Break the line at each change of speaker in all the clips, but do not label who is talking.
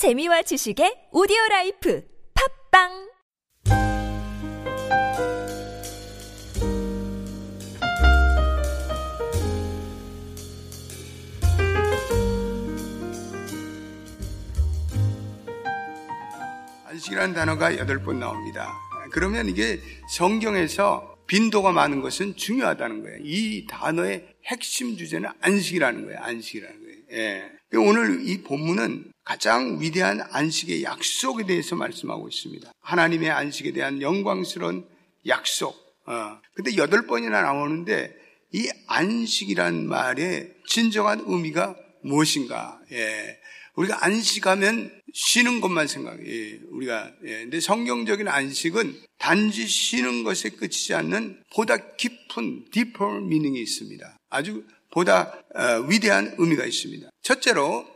재미와 지식의 audio life 팟빵
안식이라는 단어가 여덟 번 나옵니다. 그러면 이게 성경에서 빈도가 많은 것은 중요하다는 거예요. 이 단어의 핵심 주제는 안식이라는 거예요. 안식이라는 거예요. 예. 오늘 이 본문은 가장 위대한 안식의 약속에 대해서 말씀하고 있습니다. 하나님의 안식에 대한 영광스러운 약속. 어. 근데 여덟 번이나 나오는데 이 안식이란 말의 진정한 의미가 무엇인가? 예. 우리가 안식하면 쉬는 것만 생각해. 예, 우리가 예. 근데 성경적인 안식은 단지 쉬는 것에 끝이지 않는 보다 깊은 deeper meaning이 있습니다. 아주 보다 어, 위대한 의미가 있습니다. 첫째로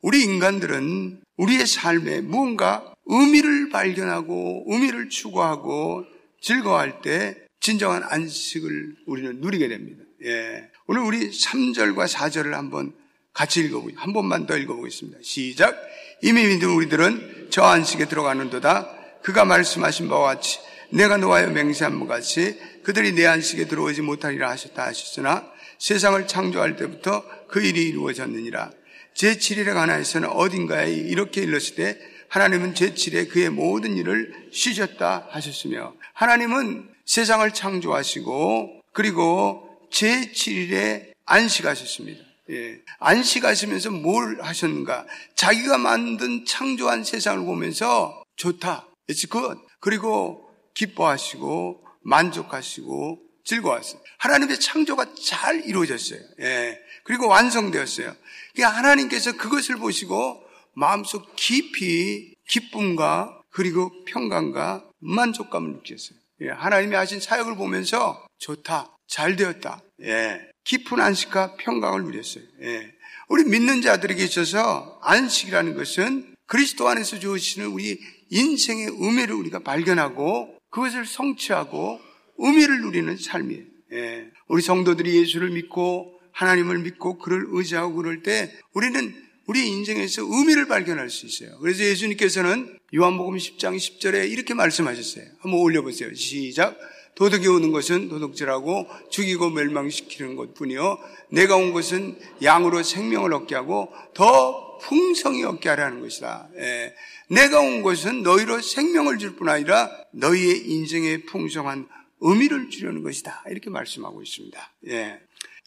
우리 인간들은 우리의 삶에 무언가 의미를 발견하고 의미를 추구하고 즐거워할 때 진정한 안식을 우리는 누리게 됩니다. 예. 오늘 우리 3절과 4절을 한번 같이 읽어보기, 한 번만 더 읽어보겠습니다. 시작. 이미 믿은 우리들은 저 안식에 들어가는도다. 그가 말씀하신 바와 같이 내가 노하여 맹세한 것 같이 그들이 내 안식에 들어오지 못하리라 하셨다 하셨으나 세상을 창조할 때부터 그 일이 이루어졌느니라. 제7일에 관하여서는 어딘가에 이렇게 일렀을 때 하나님은 제7일에 그의 모든 일을 쉬셨다 하셨으며 하나님은 세상을 창조하시고 그리고 제7일에 안식하셨습니다. 예. 안식하시면서 뭘 하셨는가? 자기가 만든 창조한 세상을 보면서 좋다. It's. 그리고 기뻐하시고 만족하시고 즐거웠어요. 하나님의 창조가 잘 이루어졌어요. 예. 그리고 완성되었어요. 그러니까 하나님께서 그것을 보시고 마음속 깊이 기쁨과 그리고 평강과 만족감을 느꼈어요. 예. 하나님이 하신 사역을 보면서 좋다. 잘 되었다. 예. 깊은 안식과 평강을 누렸어요. 예. 우리 믿는 자들에게 있어서 안식이라는 것은 그리스도 안에서 주시는 우리 인생의 의미를 우리가 발견하고 그것을 성취하고 의미를 누리는 삶이에요. 예. 우리 성도들이 예수를 믿고 하나님을 믿고 그를 의지하고 그럴 때 우리는 우리 인생에서 의미를 발견할 수 있어요. 그래서 예수님께서는 요한복음 10장 10절에 이렇게 말씀하셨어요. 한번 올려보세요. 시작. 도둑이 오는 것은 도둑질하고 죽이고 멸망시키는 것 뿐이요. 내가 온 것은 양으로 생명을 얻게 하고 더 풍성히 얻게 하라는 것이다. 예. 내가 온 것은 너희로 생명을 줄 뿐 아니라 너희의 인생에 풍성한 의미를 주려는 것이다. 이렇게 말씀하고 있습니다. 예.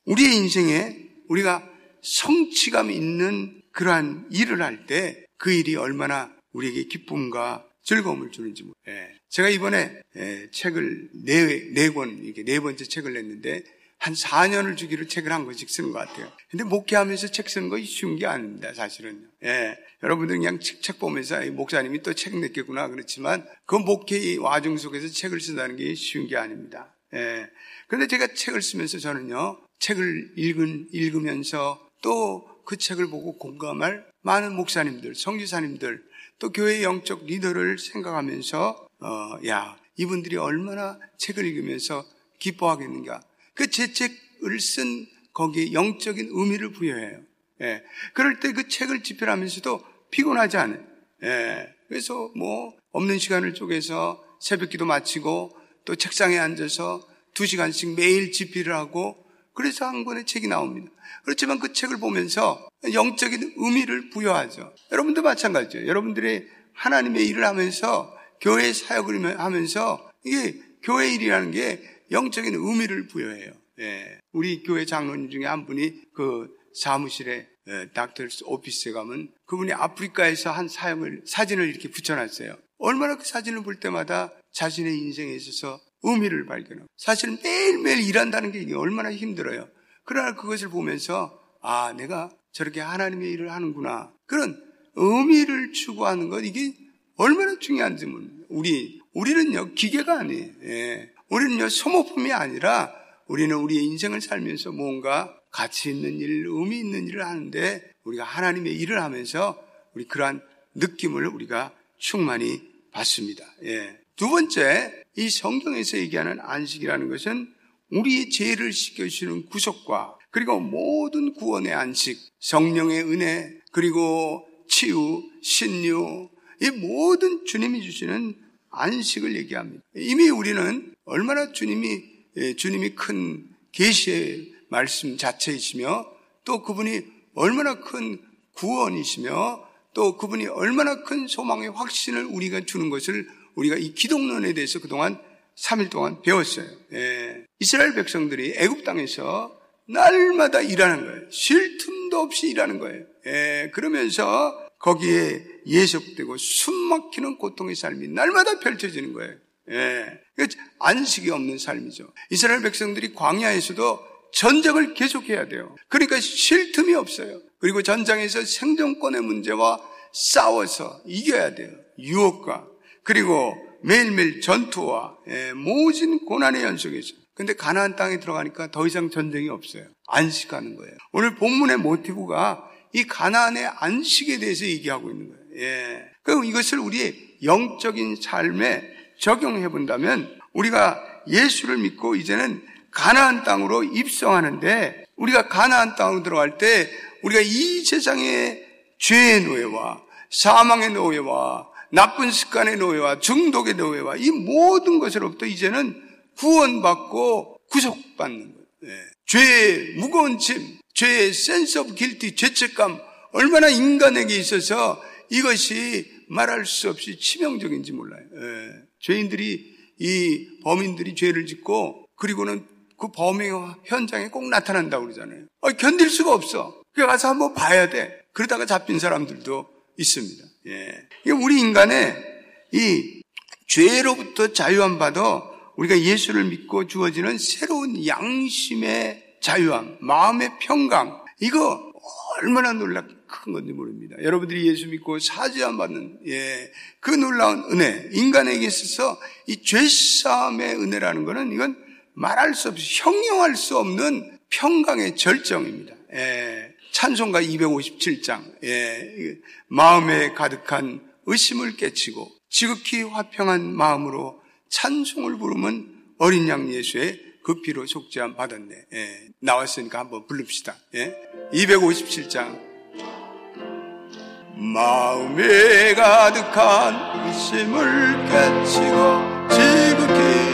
우리의 인생에 우리가 성취감 있는 그러한 일을 할 때 그 일이 얼마나 우리에게 기쁨과 즐거움을 주는지. 예. 제가 이번에 예, 책을 네, 네 권, 이게 네 번째 책을 냈는데 한 4년을 주기로 책을 한 권씩 쓰는 것 같아요. 근데 목회하면서 책 쓰는 거 쉬운 게 아닙니다, 사실은. 예. 여러분들 그냥 책, 책 보면서 목사님이 또 책 냈겠구나 그렇지만 그 목회 와중 속에서 책을 쓴다는 게 쉬운 게 아닙니다. 예. 그런데 제가 책을 쓰면서 저는요, 책을 읽은, 읽으면서 또 그 책을 보고 공감할 많은 목사님들, 성지사님들, 또 교회 영적 리더를 생각하면서, 어, 야, 이분들이 얼마나 책을 읽으면서 기뻐하겠는가. 그제 책을 쓴 거기에 영적인 의미를 부여해요. 예. 그럴 때 그 책을 집필하면서도 피곤하지 않아요. 예. 그래서 뭐 없는 시간을 쪼개서 새벽 기도 마치고 또 책상에 앉아서 두 시간씩 매일 집필을 하고 그래서 한 권의 책이 나옵니다. 그렇지만 그 책을 보면서 영적인 의미를 부여하죠. 여러분도 마찬가지예요. 여러분들이 하나님의 일을 하면서 교회 사역을 하면서 이게 교회 일이라는 게 영적인 의미를 부여해요. 예. 우리 교회 장로님 중에 한 분이 그 사무실에 닥터스 오피스에 가면 그분이 아프리카에서 한 사역을 사진을 이렇게 붙여놨어요. 얼마나 그 사진을 볼 때마다 자신의 인생에 있어서 의미를 발견하고 사실은 매일매일 일한다는 게 얼마나 힘들어요. 그러나 그것을 보면서 아 내가 저렇게 하나님의 일을 하는구나 그런 의미를 추구하는 것 이게 얼마나 중요한지 모릅니다. 우리 우리는요 기계가 아니에요. 예. 우리는요 소모품이 아니라 우리는 우리의 인생을 살면서 뭔가 가치 있는 일, 의미 있는 일을 하는데 우리가 하나님의 일을 하면서 우리 그러한 느낌을 우리가 충만히 받습니다. 예. 두 번째, 이 성경에서 얘기하는 안식이라는 것은 우리의 죄를 씻겨주시는 구속과 그리고 모든 구원의 안식, 성령의 은혜, 그리고 치유, 신유, 이 모든 주님이 주시는 안식을 얘기합니다. 이미 우리는 얼마나 주님이 예, 주님이 큰 계시의 말씀 자체이시며 또 그분이 얼마나 큰 구원이시며 또 그분이 얼마나 큰 소망의 확신을 우리가 주는 것을 우리가 이 기독론에 대해서 그동안 3일 동안 배웠어요. 예. 이스라엘 백성들이 애굽 땅에서 날마다 일하는 거예요. 쉴 틈도 없이 일하는 거예요. 예. 그러면서 거기에 예속되고 숨막히는 고통의 삶이 날마다 펼쳐지는 거예요. 예. 안식이 없는 삶이죠. 이스라엘 백성들이 광야에서도 전쟁을 계속해야 돼요. 그러니까 쉴 틈이 없어요. 그리고 전장에서 생존권의 문제와 싸워서 이겨야 돼요. 유혹과 그리고 매일매일 전투와 예, 모진 고난의 연속이죠. 근데 가나안 땅에 들어가니까 더 이상 전쟁이 없어요. 안식하는 거예요. 오늘 본문의 모티브가 이 가나안의 안식에 대해서 얘기하고 있는 거예요. 예. 그럼 이것을 우리의 영적인 삶에 적용해 본다면 우리가 예수를 믿고 이제는 가나안 땅으로 입성하는데 우리가 가나안 땅으로 들어갈 때 우리가 이 세상의 죄의 노예와 사망의 노예와 나쁜 습관의 노예와 중독의 노예와 이 모든 것으로부터 이제는 구원받고 구속받는 거예요. 네. 죄의 무거운 짐, 죄의 sense of guilty, 죄책감 얼마나 인간에게 있어서 이것이 말할 수 없이 치명적인지 몰라요. 네. 죄인들이 이 범인들이 죄를 짓고 그리고는 그 범행 현장에 꼭 나타난다고 그러잖아요. 어, 견딜 수가 없어. 그래 가서 한번 봐야 돼. 그러다가 잡힌 사람들도 있습니다. 예. 우리 인간의 이 죄로부터 자유함 받아 우리가 예수를 믿고 주어지는 새로운 양심의 자유함, 마음의 평강, 이거 얼마나 놀라 큰 건지 모릅니다. 여러분들이 예수 믿고 사죄함 받는, 예, 그 놀라운 은혜, 인간에게 있어서 이 죄사함의 은혜라는 것은 이건 말할 수 없이 형용할 수 없는 평강의 절정입니다. 예, 찬송가 257장, 예, 마음에 가득한 의심을 깨치고 지극히 화평한 마음으로 찬송을 부르면 어린 양 예수의 그 피로 속죄함 받았네. 예, 나왔으니까 한번 부릅시다. 예, 257장. 마음에 가득한 의심을 깨치고 지극히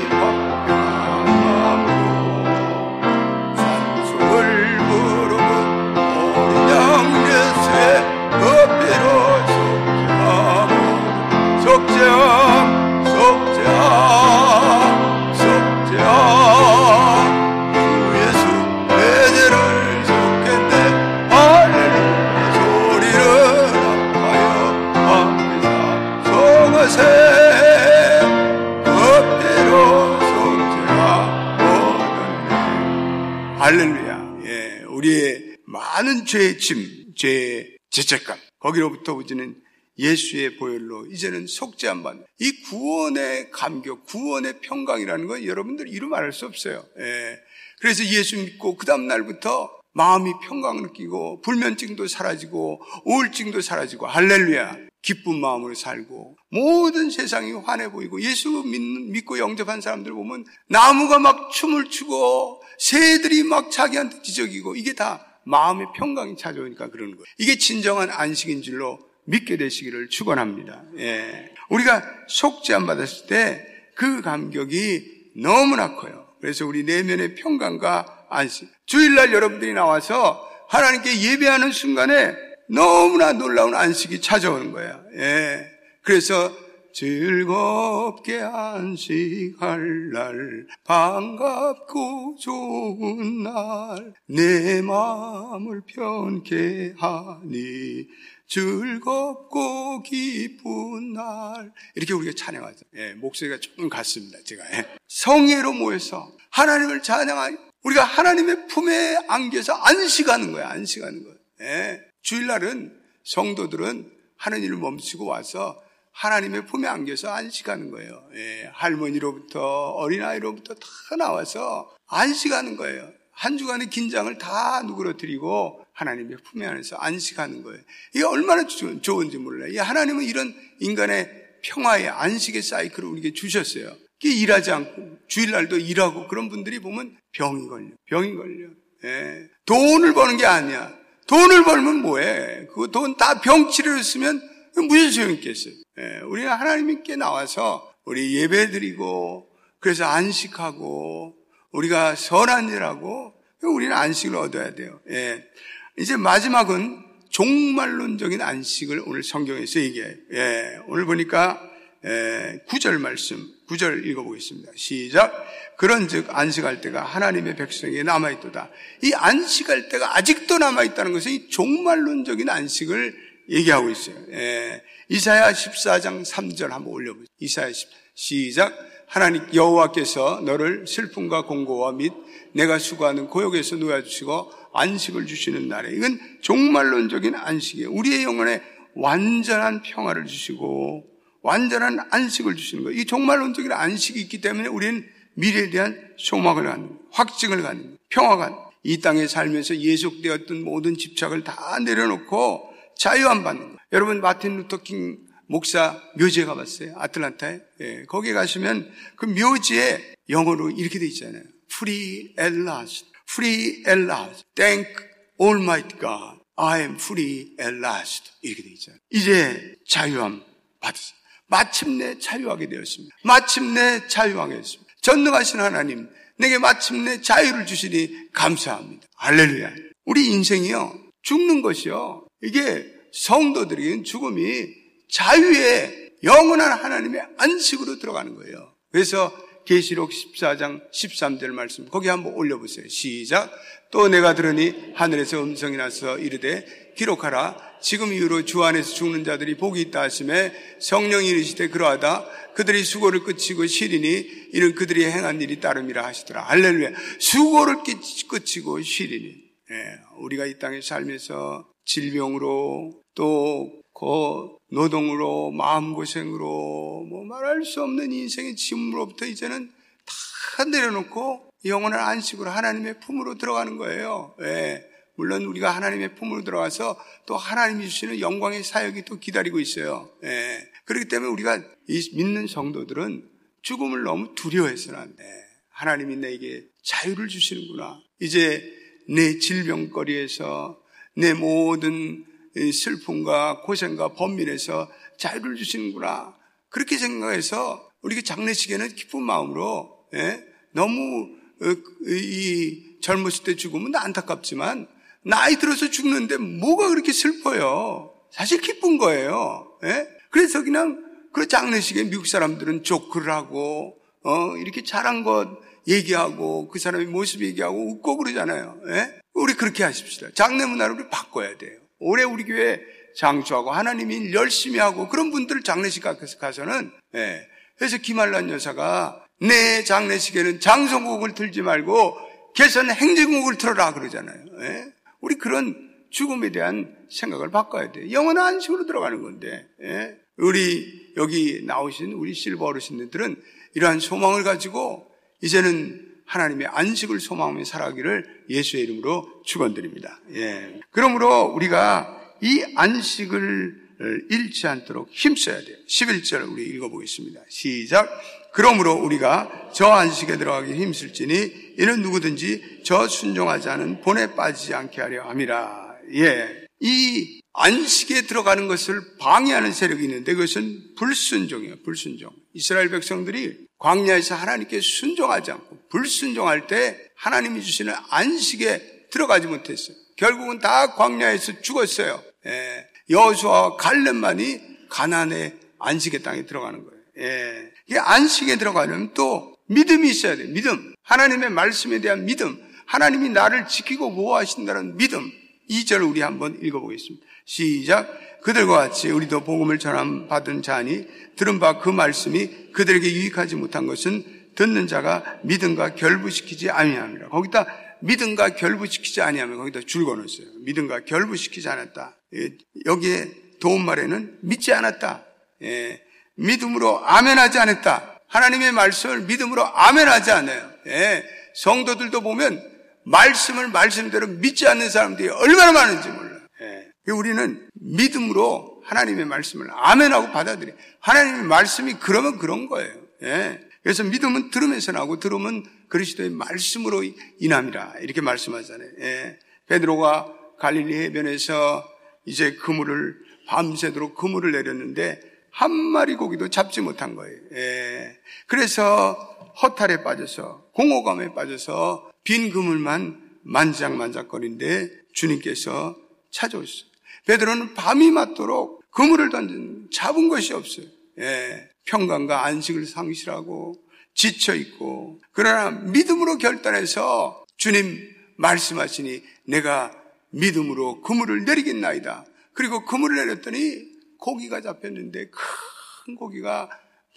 죄의 짐, 죄의 죄책감, 거기로부터 우지는 예수의 보혈로 이제는 속죄한 반. 이 구원의 감격, 구원의 평강이라는 건 여러분들 이루 말할 수 없어요. 예. 그래서 예수 믿고 그 다음 날부터 마음이 평강을 느끼고 불면증도 사라지고 우울증도 사라지고 할렐루야. 기쁜 마음으로 살고 모든 세상이 환해 보이고 예수 믿 고 영접한 사람들 보면 나무가 막 춤을 추고 새들이 막 자기한테 지적이고 이게 다 마음의 평강이 찾아오니까 그러는 거예요. 이게 진정한 안식인 줄로 믿게 되시기를 축원합니다. 예. 우리가 속죄 안 받았을 때 그 감격이 너무나 커요. 그래서 우리 내면의 평강과 안식. 주일날 여러분들이 나와서 하나님께 예배하는 순간에 너무나 놀라운 안식이 찾아오는 거예요. 예. 그래서 즐겁게 안식할 날 반갑고 좋은 날 내 마음을 편케 하니 즐겁고 기쁜 날 이렇게 우리가 찬양하죠. 예, 목소리가 조금 같습니다. 제가 예. 성예로 모여서 하나님을 찬양하니 우리가 하나님의 품에 안겨서 안식하는 거야. 안식하는 거야. 예. 주일날은 성도들은 하는 일을 멈추고 와서 하나님의 품에 안겨서 안식하는 거예요. 예, 할머니로부터 어린아이로부터 다 나와서 안식하는 거예요. 한 주간의 긴장을 다 누그러뜨리고 하나님의 품에 안에서 안식하는 거예요. 이게 얼마나 좋은지 몰라요. 이 하나님은 이런 인간의 평화의 안식의 사이클을 우리에게 주셨어요. 일하지 않고 주일날도 일하고 그런 분들이 보면 병이 걸려. 병이 걸려. 예. 돈을 버는 게 아니야. 돈을 벌면 뭐해? 그 돈 다 병치료를 쓰면 무슨 소용 있겠어요? 예, 우리는 하나님께 나와서 우리 예배 드리고 그래서 안식하고 우리가 선한 일하고 우리는 안식을 얻어야 돼요. 예. 이제 마지막은 종말론적인 안식을 오늘 성경에서 얘기해요. 예. 오늘 보니까 예, 9절 말씀, 9절 읽어보겠습니다. 시작. 그런 즉, 안식할 때가 하나님의 백성에게 남아있도다. 이 안식할 때가 아직도 남아있다는 것은 이 종말론적인 안식을 얘기하고 있어요. 예, 이사야 14장 3절 한번 올려보세요. 이사야 10, 시작. 하나님 여호와께서 너를 슬픔과 공고와 및 내가 수고하는 고역에서 놓아주시고 안식을 주시는 날에 이건 종말론적인 안식이에요. 우리의 영혼에 완전한 평화를 주시고 완전한 안식을 주시는 거예요. 이 종말론적인 안식이 있기 때문에 우리는 미래에 대한 소망을 갖는 확증을 갖는 평화가 이 땅에 살면서 예속되었던 모든 집착을 다 내려놓고 자유함 받는 거예요. 여러분 마틴 루터킹 목사 묘지에 가봤어요. 아틀란타에. 예, 거기 가시면 그 묘지에 영어로 이렇게 돼 있잖아요. Free at last. Free at last. Thank Almighty God. I am free at last. 이렇게 돼 있잖아요. 이제 자유함 받으세요. 마침내 자유하게 되었습니다. 마침내 자유하게 되었습니다. 전능하신 하나님, 내게 마침내 자유를 주시니 감사합니다. 할렐루야. 우리 인생이요, 죽는 것이요. 이게 성도들에게는 죽음이 자유의 영원한 하나님의 안식으로 들어가는 거예요. 그래서 계시록 14장 13절 말씀 거기 한번 올려보세요. 시작. 또 내가 들으니 하늘에서 음성이 나서 이르되 기록하라. 지금 이후로 주 안에서 죽는 자들이 복이 있다 하심에 성령이 이르시되 그러하다. 그들이 수고를 끝이고 쉬리니 이는 그들이 행한 일이 따름이라 하시더라. 할렐루야. 수고를 끝이고 쉬리니. 예, 우리가 이 땅에 살면서 질병으로 또 노동으로 마음고생으로 뭐 말할 수 없는 인생의 짐으로부터 이제는 다 내려놓고 영원한 안식으로 하나님의 품으로 들어가는 거예요. 예. 물론 우리가 하나님의 품으로 들어가서 또 하나님이 주시는 영광의 사역이 또 기다리고 있어요. 예. 그렇기 때문에 우리가 이 믿는 성도들은 죽음을 너무 두려워해서는 안 돼. 하나님이 내게 자유를 주시는구나. 이제 내 질병거리에서 내 모든 슬픔과 고생과 번민에서 자유를 주시는구나. 그렇게 생각해서 우리 장례식에는 기쁜 마음으로 예? 너무 어, 이 젊었을 때 죽으면 안타깝지만 나이 들어서 죽는데 뭐가 그렇게 슬퍼요? 사실 기쁜 거예요. 예? 그래서 그냥 그 장례식에 미국 사람들은 조크를 하고 어, 이렇게 잘한 것 얘기하고 그 사람의 모습 얘기하고 웃고 그러잖아요. 예? 우리 그렇게 하십시다. 장례 문화를 바꿔야 돼요. 올해 우리 교회 장수하고 하나님이 열심히 하고 그런 분들 장례식 가서는 예. 그래서 김한란 여사가 내 장례식에는 장성곡을 틀지 말고 개선 행진곡을 틀어라 그러잖아요. 예? 우리 그런 죽음에 대한 생각을 바꿔야 돼. 영원한 안식으로 들어가는 건데 예? 우리 여기 나오신 우리 실버 어르신들은 이러한 소망을 가지고 이제는 하나님의 안식을 소망하며 살아가기를 예수의 이름으로 축원드립니다. 예. 그러므로 우리가 이 안식을 잃지 않도록 힘써야 돼요. 11절 우리 읽어보겠습니다. 시작. 그러므로 우리가 저 안식에 들어가기 힘쓸지니 이는 누구든지 저 순종하지 않은 본에 빠지지 않게 하려 함이라. 예. 이 안식에 들어가는 것을 방해하는 세력이 있는데 그것은 불순종이에요. 불순종. 이스라엘 백성들이 광야에서 하나님께 순종하지 않고 불순종할 때 하나님이 주시는 안식에 들어가지 못했어요. 결국은 다 광야에서 죽었어요. 예. 여수와 갈렙만이 가난의 안식의 땅에 들어가는 거예요. 예. 이 안식에 들어가려면 또 믿음이 있어야 돼요. 믿음. 하나님의 말씀에 대한 믿음. 하나님이 나를 지키고 보호하신다는 믿음. 2절 우리 한번 읽어보겠습니다. 시작. 그들과 같이 우리도 복음을 전함 받은 자니 들은 바 그 말씀이 그들에게 유익하지 못한 것은 듣는 자가 믿음과 결부시키지 아니함이라. 거기다 믿음과 결부시키지 아니하면 거기다 줄 거놨어요. 믿음과 결부시키지 않았다. 예, 여기에 도움말에는 믿지 않았다. 예, 믿음으로 아멘하지 않았다. 하나님의 말씀을 믿음으로 아멘하지 않아요. 예, 성도들도 보면 말씀을 말씀대로 믿지 않는 사람들이 얼마나 많은지 몰라요. 예, 우리는 믿음으로 하나님의 말씀을 아멘하고 받아들여. 하나님의 말씀이 그러면 그런 거예요. 예. 그래서 믿음은 들으면서 나고 들으면 그리스도의 말씀으로 인함이라 이렇게 말씀하잖아요. 예. 베드로가 갈릴리 해변에서 이제 그물을 밤새도록 그물을 내렸는데 한 마리 고기도 잡지 못한 거예요. 예. 그래서 허탈에 빠져서 공허감에 빠져서 빈 그물만 만작만작거린데 주님께서 찾아오셨어요. 베드로는 밤이 맞도록 그물을 던진 잡은 것이 없어요. 예. 평강과 안식을 상실하고 지쳐 있고 그러나 믿음으로 결단해서 주님 말씀하시니 내가 믿음으로 그물을 내리겠나이다. 그리고 그물을 내렸더니 고기가 잡혔는데 큰 고기가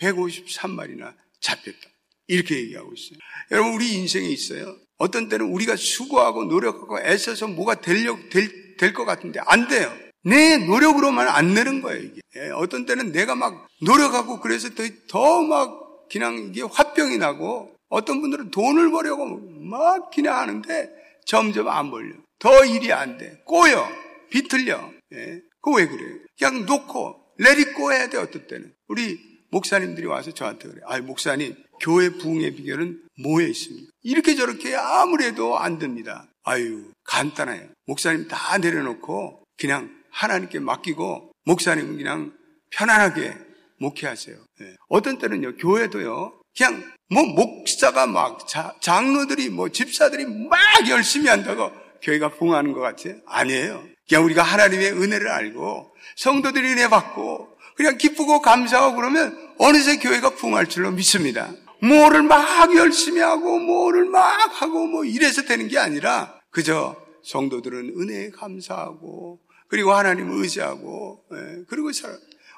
153마리나 잡혔다. 이렇게 얘기하고 있어요. 여러분 우리 인생에 있어요. 어떤 때는 우리가 수고하고 노력하고 애써서 뭐가 되려, 될, 될것 같은데 안 돼요. 내 노력으로만 안 내는 거예요, 이게. 예, 어떤 때는 내가 막 노력하고 그래서 더막 그냥 이게 화병이 나고 어떤 분들은 돈을 벌려고 막 그냥 하는데 점점 안 벌려. 더 일이 안 돼. 꼬여. 비틀려. 예. 그거 왜 그래요? 그냥 놓고 내리고 해야 돼, 어떤 때는. 우리 목사님들이 와서 저한테 그래. 아, 목사님, 교회 부흥의 비결은 뭐에 있습니까? 이렇게 저렇게 아무래도 안 됩니다. 아유, 간단해요. 목사님 다 내려놓고 그냥 하나님께 맡기고 목사님은 그냥 편안하게 목회하세요. 네. 어떤 때는요, 교회도요, 그냥 뭐 목사가 막 자, 장로들이 뭐 집사들이 막 열심히 한다고 교회가 부흥하는 것 같아요? 아니에요. 그냥 우리가 하나님의 은혜를 알고 성도들이 은혜 받고 그냥 기쁘고 감사하고 그러면 어느새 교회가 부흥할 줄로 믿습니다. 뭐를 막 열심히 하고 뭐를 막 하고 뭐 이래서 되는 게 아니라 그저 성도들은 은혜에 감사하고 그리고 하나님을 의지하고 예, 그리고 살아.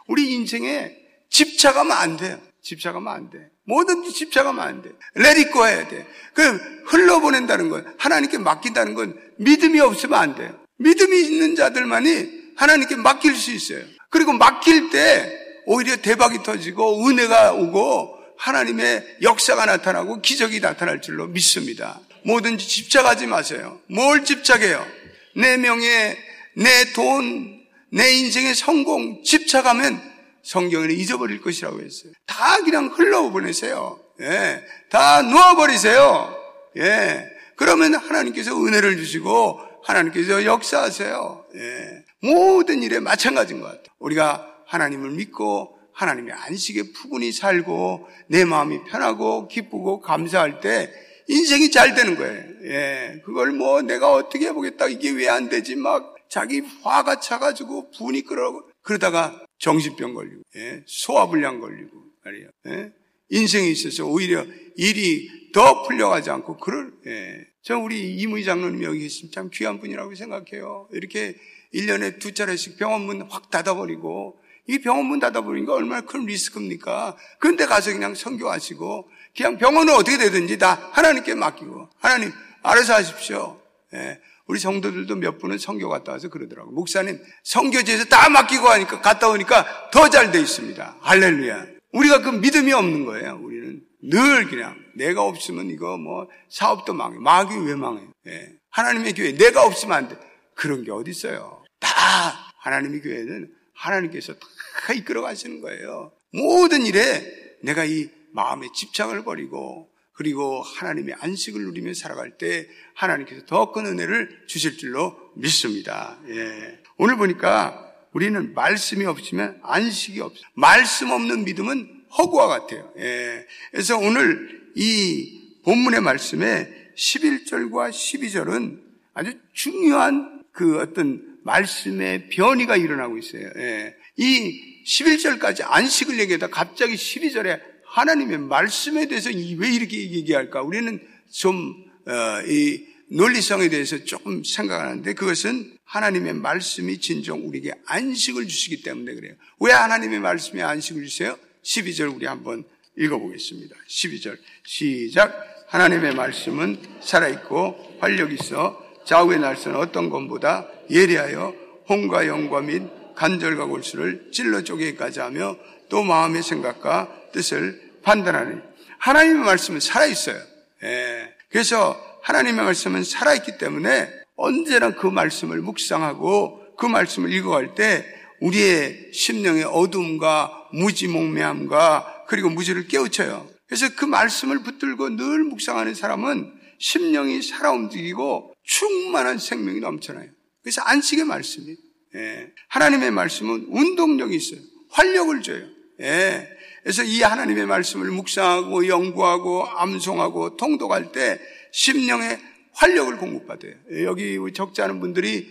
우리 인생에 집착하면 안 돼요. 집착하면 안 돼. 뭐든지 집착하면 안 돼. 레디고 해야 돼. 그 흘러보낸다는 건 하나님께 맡긴다는 건 믿음이 없으면 안 돼요. 믿음이 있는 자들만이 하나님께 맡길 수 있어요. 그리고 맡길 때 오히려 대박이 터지고 은혜가 오고 하나님의 역사가 나타나고 기적이 나타날 줄로 믿습니다. 뭐든지 집착하지 마세요. 뭘 집착해요? 내 명예, 내 돈, 내 인생의 성공 집착하면 성경에는 잊어버릴 것이라고 했어요. 다 그냥 흘러보내세요. 예. 다 놓아버리세요. 예. 그러면 하나님께서 은혜를 주시고 하나님께서 역사하세요. 예. 모든 일에 마찬가지인 것 같아요. 우리가 하나님을 믿고 하나님의 안식에 푸근히 살고 내 마음이 편하고 기쁘고 감사할 때 인생이 잘 되는 거예요. 예. 그걸 뭐 내가 어떻게 해보겠다. 이게 왜 안 되지? 막 자기 화가 차가지고 분이 끓어 그러다가 정신병 걸리고, 예? 소화불량 걸리고, 말이에요. 예? 인생에 있어서 오히려 일이 더 풀려가지 않고, 그럴, 예. 저 우리 이무희 장로님 여기 계시면 참 귀한 분이라고 생각해요. 이렇게 1년에 두 차례씩 병원 문 확 닫아버리고, 이 병원 문 닫아버리니까 얼마나 큰 리스크입니까? 그런데 가서 그냥 선교하시고, 그냥 병원은 어떻게 되든지 다 하나님께 맡기고, 하나님, 알아서 하십시오. 예. 우리 성도들도 몇 분은 성교 갔다 와서 그러더라고. 목사님, 성교지에서 다 맡기고 하니까 갔다 오니까 더 잘 돼 있습니다. 할렐루야. 우리가 그 믿음이 없는 거예요. 우리는 늘 그냥 내가 없으면 이거 뭐 사업도 망해. 마귀 왜 망해? 예. 하나님의 교회 내가 없으면 안 돼. 그런 게 어디 있어요? 다 하나님의 교회는 하나님께서 다 이끌어 가시는 거예요. 모든 일에 내가 이 마음의 집착을 버리고 그리고 하나님의 안식을 누리며 살아갈 때 하나님께서 더 큰 은혜를 주실 줄로 믿습니다. 예. 오늘 보니까 우리는 말씀이 없으면 안식이 없어. 말씀 없는 믿음은 허구와 같아요. 예. 그래서 오늘 이 본문의 말씀에 11절과 12절은 아주 중요한 그 어떤 말씀의 변이가 일어나고 있어요. 예. 이 11절까지 안식을 얘기하다 갑자기 12절에 하나님의 말씀에 대해서 왜 이렇게 얘기할까? 우리는 좀, 어, 이 논리성에 대해서 조금 생각하는데 그것은 하나님의 말씀이 진정 우리에게 안식을 주시기 때문에 그래요. 왜 하나님의 말씀에 안식을 주세요? 12절 우리 한번 읽어보겠습니다. 12절. 시작. 하나님의 말씀은 살아있고 활력 있어 좌우의 날선 어떤 것보다 예리하여 홍과 영과 및 간절과 골수를 찔러 쪼개기까지 하며 또 마음의 생각과 뜻을 판단하는 하나님의 말씀은 살아있어요. 예. 그래서 하나님의 말씀은 살아있기 때문에 언제나 그 말씀을 묵상하고 그 말씀을 읽어갈 때 우리의 심령의 어둠과 무지몽매함과 그리고 무지를 깨우쳐요. 그래서 그 말씀을 붙들고 늘 묵상하는 사람은 심령이 살아 움직이고 충만한 생명이 넘쳐나요. 그래서 안식의 말씀이 예. 하나님의 말씀은 운동력이 있어요. 활력을 줘요. 예. 그래서 이 하나님의 말씀을 묵상하고 연구하고 암송하고 통독할 때 심령의 활력을 공급받아요. 예, 여기 적지 않은 분들이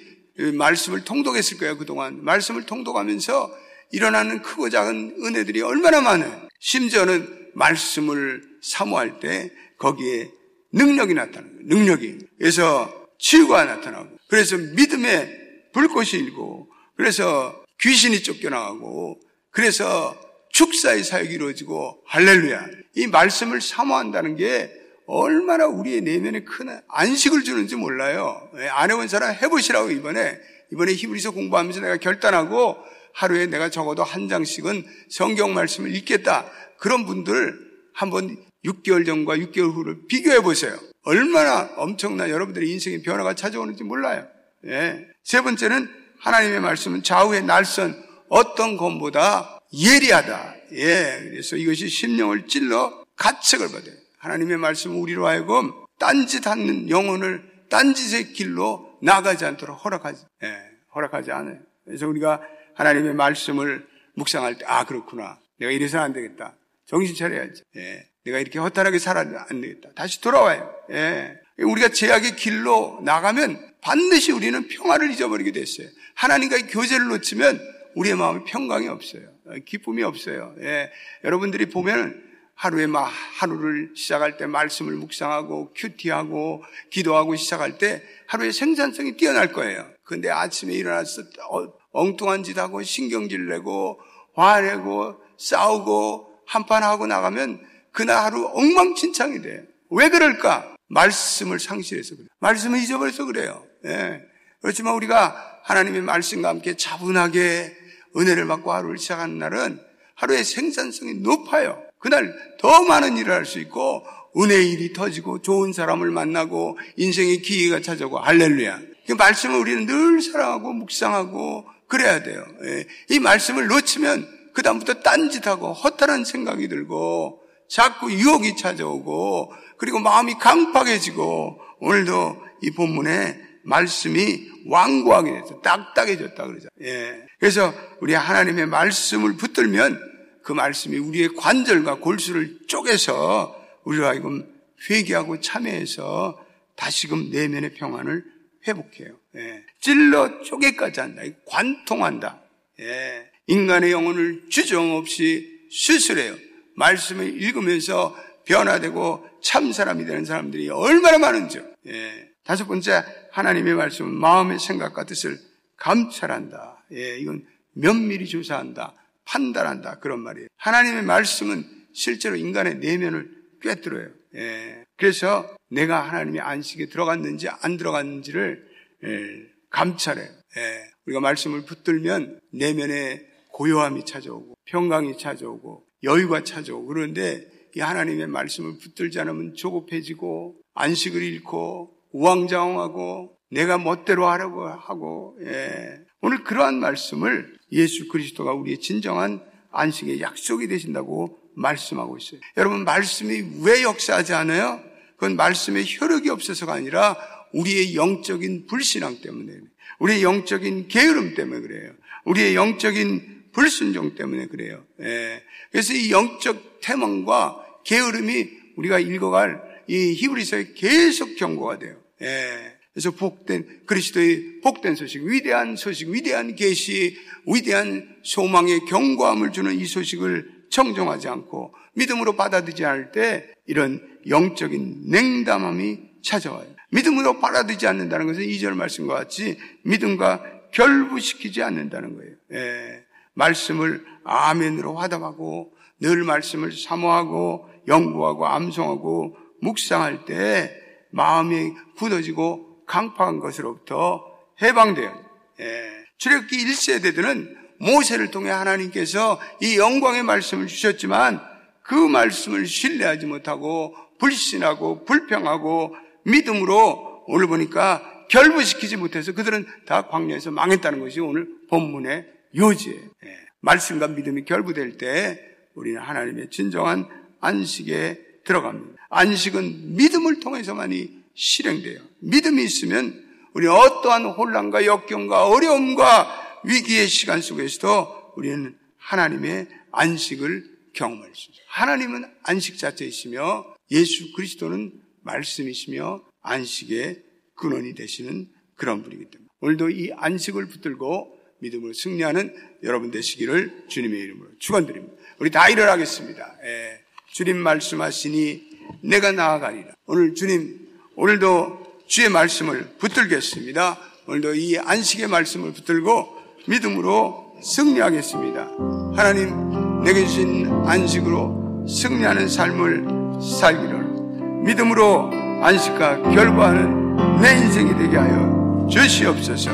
말씀을 통독했을 거예요, 그동안. 말씀을 통독하면서 일어나는 크고 작은 은혜들이 얼마나 많아요. 심지어는 말씀을 사모할 때 거기에 능력이 나타나는 거예요. 능력이. 그래서 치유가 나타나고, 그래서 믿음의 불꽃이 일고, 그래서 귀신이 쫓겨나가고, 그래서 축사의 사역이 이루어지고, 할렐루야. 이 말씀을 사모한다는 게 얼마나 우리의 내면에 큰 안식을 주는지 몰라요. 예, 안 해본 사람 해보시라고 이번에, 이번에 히브리서 공부하면서 내가 결단하고, 하루에 내가 적어도 한 장씩은 성경 말씀을 읽겠다. 그런 분들 한번 6개월 전과 6개월 후를 비교해 보세요. 얼마나 엄청난 여러분들의 인생의 변화가 찾아오는지 몰라요. 예. 세 번째는 하나님의 말씀은 좌우의 날선 어떤 검보다 예리하다. 예. 그래서 이것이 심령을 찔러 가책을 받아요. 하나님의 말씀은 우리로 하여금 딴짓하는 영혼을 딴짓의 길로 나가지 않도록 허락하지, 예. 허락하지 않아요. 그래서 우리가 하나님의 말씀을 묵상할 때, 아, 그렇구나. 내가 이래서는 안 되겠다. 정신 차려야지. 예. 내가 이렇게 허탈하게 살아도 안 되겠다. 다시 돌아와요. 예. 우리가 제약의 길로 나가면 반드시 우리는 평화를 잊어버리게 됐어요. 하나님과의 교제를 놓치면 우리의 마음에 평강이 없어요. 어, 기쁨이 없어요. 예. 여러분들이 보면 하루에 막 하루를 시작할 때 말씀을 묵상하고 큐티하고 기도하고 시작할 때 하루의 생산성이 뛰어날 거예요. 근데 아침에 일어나서 어, 엉뚱한 짓 하고 신경질 내고 화내고 싸우고 한판 하고 나가면 그날 하루 엉망진창이 돼. 왜 그럴까? 말씀을 상실해서 그래. 말씀을 잊어버려서 그래요. 예. 그렇지만 우리가 하나님의 말씀과 함께 차분하게 은혜를 받고 하루를 시작하는 날은 하루의 생산성이 높아요. 그날 더 많은 일을 할 수 있고 은혜의 일이 터지고 좋은 사람을 만나고 인생의 기회가 찾아오고 할렐루야. 그 말씀을 우리는 늘 사랑하고 묵상하고 그래야 돼요. 예. 이 말씀을 놓치면 그다음부터 딴짓하고 허탈한 생각이 들고 자꾸 유혹이 찾아오고 그리고 마음이 강팍해지고 오늘도 이 본문에 말씀이 완고하게 돼서 딱딱해졌다 그러죠. 예. 그래서 우리 하나님의 말씀을 붙들면 그 말씀이 우리의 관절과 골수를 쪼개서 우리가 하여금 회개하고 참회해서 다시금 내면의 평안을 회복해요. 예. 찔러 쪼개까지 한다. 관통한다. 예. 인간의 영혼을 주정 없이 수술해요. 말씀을 읽으면서 변화되고 참 사람이 되는 사람들이 얼마나 많은지요. 예. 다섯 번째, 하나님의 말씀은 마음의 생각과 뜻을 감찰한다. 예, 이건 면밀히 조사한다. 판단한다. 그런 말이에요. 하나님의 말씀은 실제로 인간의 내면을 꿰뚫어요. 예. 그래서 내가 하나님의 안식에 들어갔는지 안 들어갔는지를 예, 감찰해요. 예. 우리가 말씀을 붙들면 내면에 고요함이 찾아오고 평강이 찾아오고 여유가 찾아오고 그런데 이 하나님의 말씀을 붙들지 않으면 조급해지고 안식을 잃고 우왕좌왕하고 내가 멋대로 하려고 하고 예. 오늘 그러한 말씀을 예수 그리스도가 우리의 진정한 안식의 약속이 되신다고 말씀하고 있어요. 여러분 말씀이 왜 역사하지 않아요? 그건 말씀의 효력이 없어서가 아니라 우리의 영적인 불신앙 때문에 우리의 영적인 게으름 때문에 그래요. 우리의 영적인 불순종 때문에 그래요. 예. 그래서 이 영적 태망과 게으름이 우리가 읽어갈 이 히브리서에 계속 경고가 돼요. 예. 그래서 복된 그리스도의 복된 소식, 위대한 소식, 위대한 계시, 위대한 소망의 경고함을 주는 이 소식을 청정하지 않고 믿음으로 받아들이지 않을 때 이런 영적인 냉담함이 찾아와요. 믿음으로 받아들이지 않는다는 것은 이 절 말씀과 같이 믿음과 결부시키지 않는다는 거예요. 예. 말씀을 아멘으로 화답하고 늘 말씀을 사모하고 연구하고 암송하고 묵상할 때 마음이 굳어지고 강팍한 것으로부터 해방돼요. 예. 출애굽기 1세대들은 모세를 통해 하나님께서 이 영광의 말씀을 주셨지만 그 말씀을 신뢰하지 못하고 불신하고 불평하고 믿음으로 오늘 보니까 결부시키지 못해서 그들은 다 광야에서 망했다는 것이 오늘 본문의 요지예요. 예. 말씀과 믿음이 결부될 때 우리는 하나님의 진정한 안식에 들어갑니다. 안식은 믿음을 통해서만이 실행돼요. 믿음이 있으면 우리 어떠한 혼란과 역경과 어려움과 위기의 시간 속에서도 우리는 하나님의 안식을 경험할 수 있어요. 하나님은 안식 자체이시며 예수 그리스도는 말씀이시며 안식의 근원이 되시는 그런 분이기 때문에 오늘도 이 안식을 붙들고 믿음으로 승리하는 여러분 되시기를 주님의 이름으로 축원드립니다. 우리 다 일어나겠습니다. 예, 주님 말씀하시니 내가 나아가리라. 오늘 주님 오늘도 주의 말씀을 붙들겠습니다. 오늘도 이 안식의 말씀을 붙들고 믿음으로 승리하겠습니다. 하나님 내게 주신 안식으로 승리하는 삶을 살기를 믿음으로 안식과 결과하는 내 인생이 되게 하여 주시옵소서.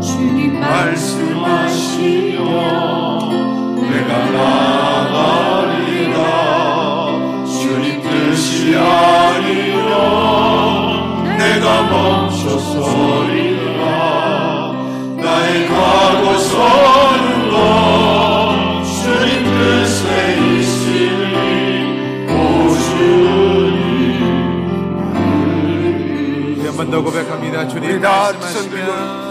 주님 말씀하시며 내가 나가리라. 주님 뜻이 아니라. 내가 멈춰서리라. 나의 가고 서는 것 주님 뜻에 있으니 오 주님.
우리 한번 더 고백합니다. 주님
우리 다
말씀하시면